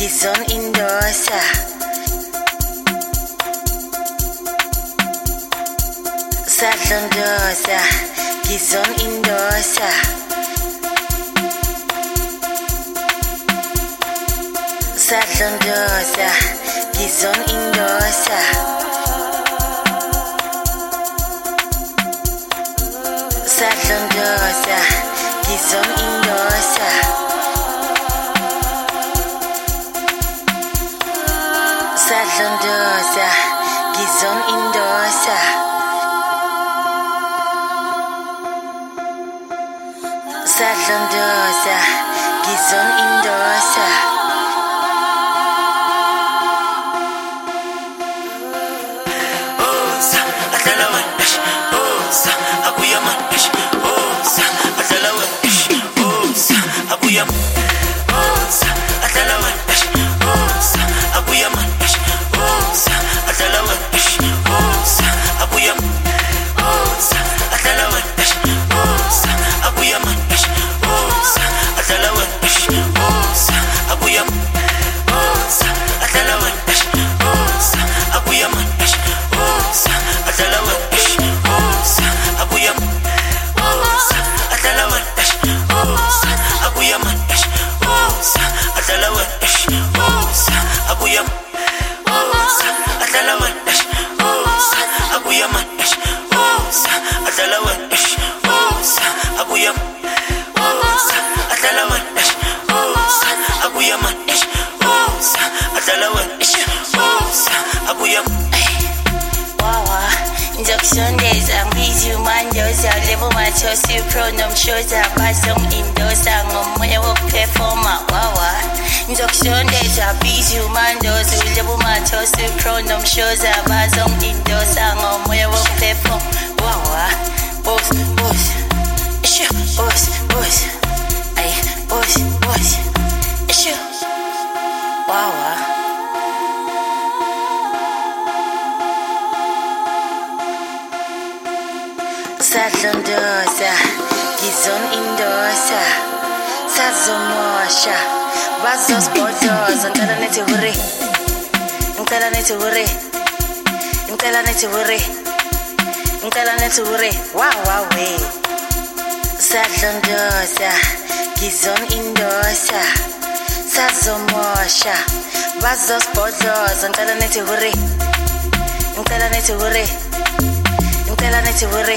Gizon Indosa. Sadlondosa. Gizon Indosa. Sadlondosa. Gizon Indosa. Sadlondosa. Gizon Indosa. Sadlondosa. Gizon Indosa. Sadlondosa. Gizon Indosa. Osa, wesh. Osa, abuya Ngizokusondeza ngibizi umandoza lebo mathosi pronom shoza basong indosa ngomoya wokuphefoma wawa ngizokusondeza bizi umandoza lebo mathosi pronom shoza basong indosa ngomoya wokuphefoma wawa boss boss isho boss boss. Ay boss boss isho wawa Sadlondosa, Gizon Indosa, Sazomosha, Bazos Bodos, and Telaneti Hurry, and Telaneti Hurry, and Telaneti Hurry, and Telaneti Hurry, wow, wow, way. Sadlondosa, Gizon Indosa, Sazomosha, Bazos Bodos, and Telaneti Hurry, and Telaneti Hurry. ngicela nethi hore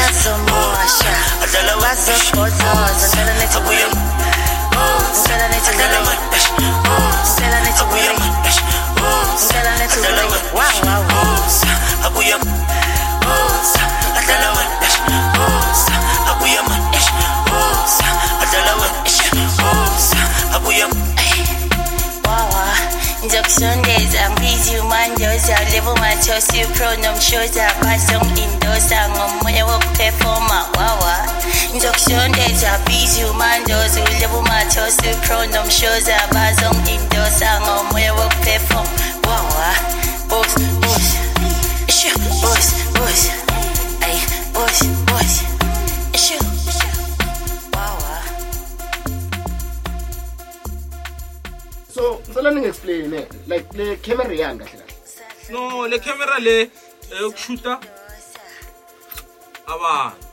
ngizokusondeza ngibizi umandoza lebo mathosi pronom shoza basong indosa ngomoya wokuphefoma wawa. Ngizokusondeza bizi umandoza lebo mathosi pronom shoza basong indosa ngomoya wokuphefoma wawa. Boss boss boss boss so ngicela ningi-explain like le camera yani kahle kahle. No le camera le eyokushuta abantu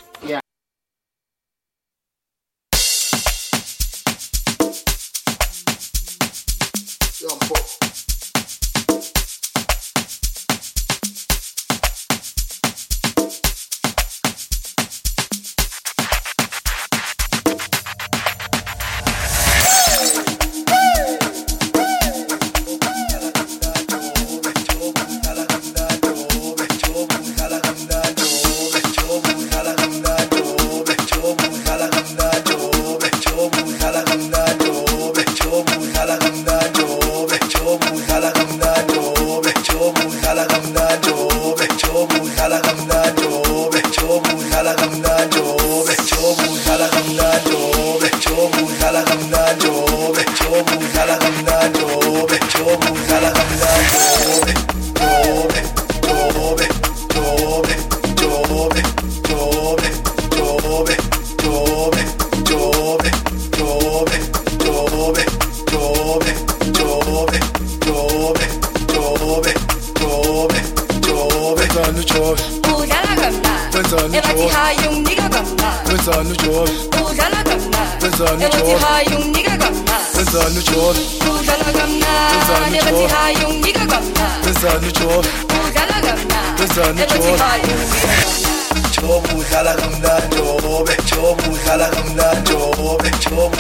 udlala kamnandi udlala kamnandi udlala kamnandi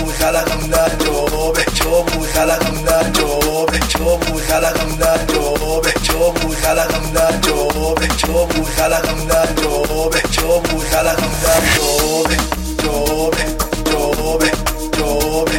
udlala kamnandi udlala kamnandi udlala kamnandi Jobe Jobe udlala kamnandi Jobe Jobe udlala kamnandi Jobe Jobe udlala kamnandi Jobe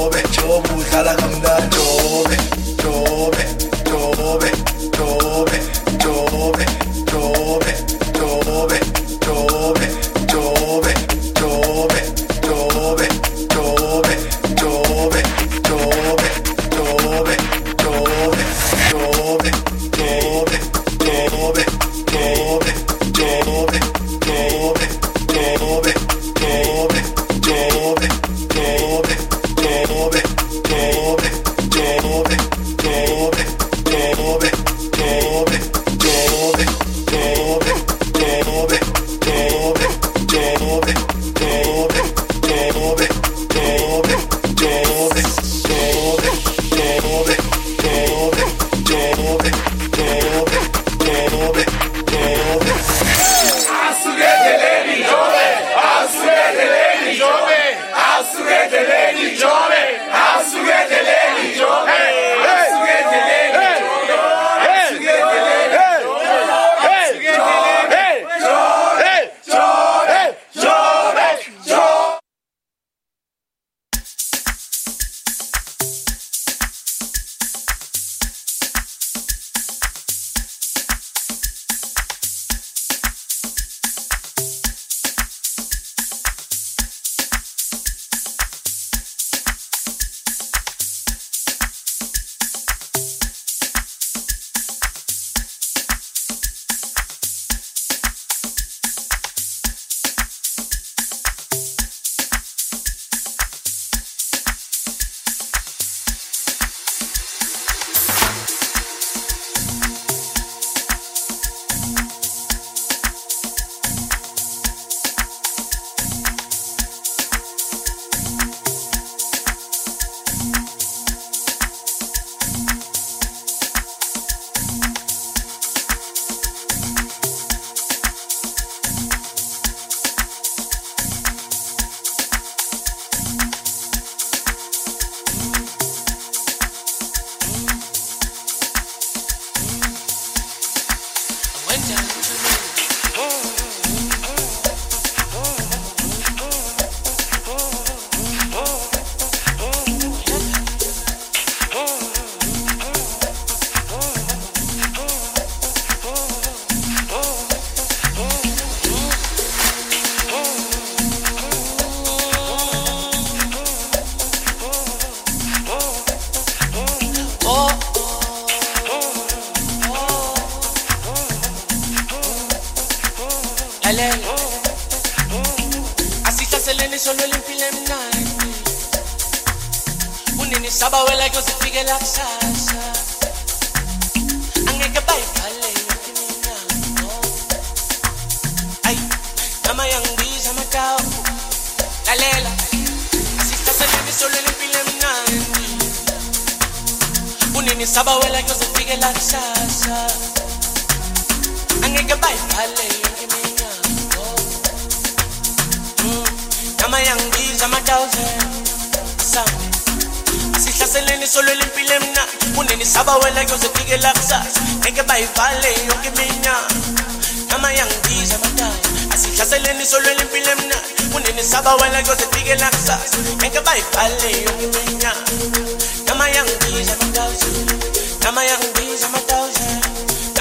so no limpi lem nani Unini saba wela kyosi fike la kusasa? Angeke bayibhale yonke iminyango Ayi, mama yangibiza amatafu. Lalela, asithaseleni so no limpi lem nani Unini saba wela kyosi fike la kusasa? Angeke bayibhale solo el pilemna Uneni sabawela kuyozefika elakusasa ngeke bayivale yonke iminyaka. Amayangibiza amadala asihlaseleni solo elimpilo emnani uneni sabawela kuyozefika elakusasa ngeke bayivale yonke iminyaka. Amayangibiza amadawuzini amayangibiza amadawuzini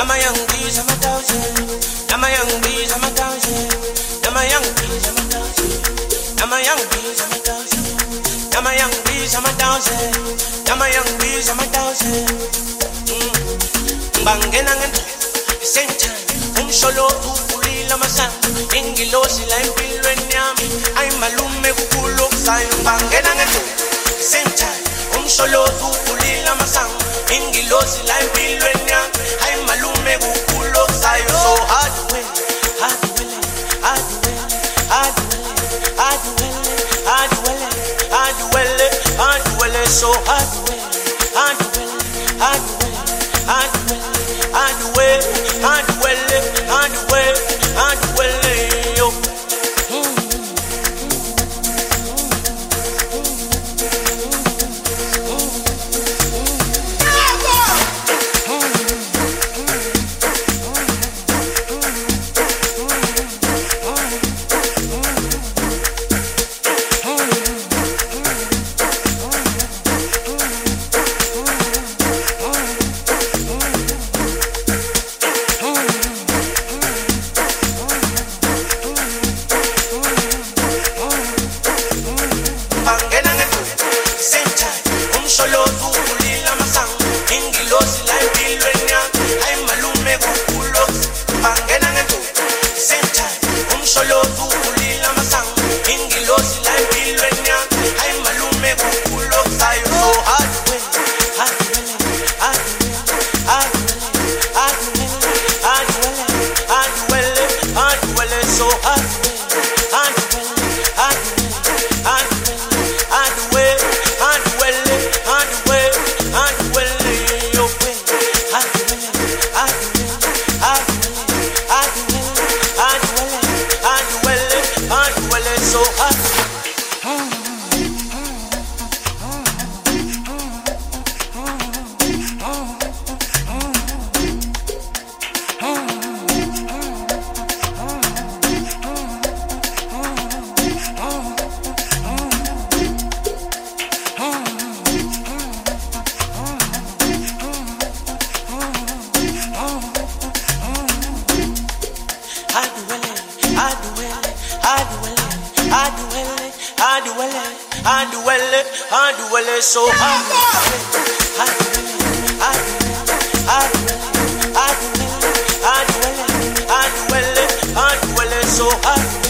amayangibiza amadawuzini amayangibiza bees, I'm a thousand, I'm a young mm. bees, I'm a dancing. Bangenang and Senta, um solo upuli lamasa. Ingilo sila impilwe nyami. Ay malume kukulo sa yung bangenang and Senta, um solo upuli lamasa. Ingilo sila impilwe nyami. Ay malume kukulo 手汗。Anduele, Anduele, Anduele, so Anduele, Anduele, Anduele, Anduele, Anduele, so Anduele.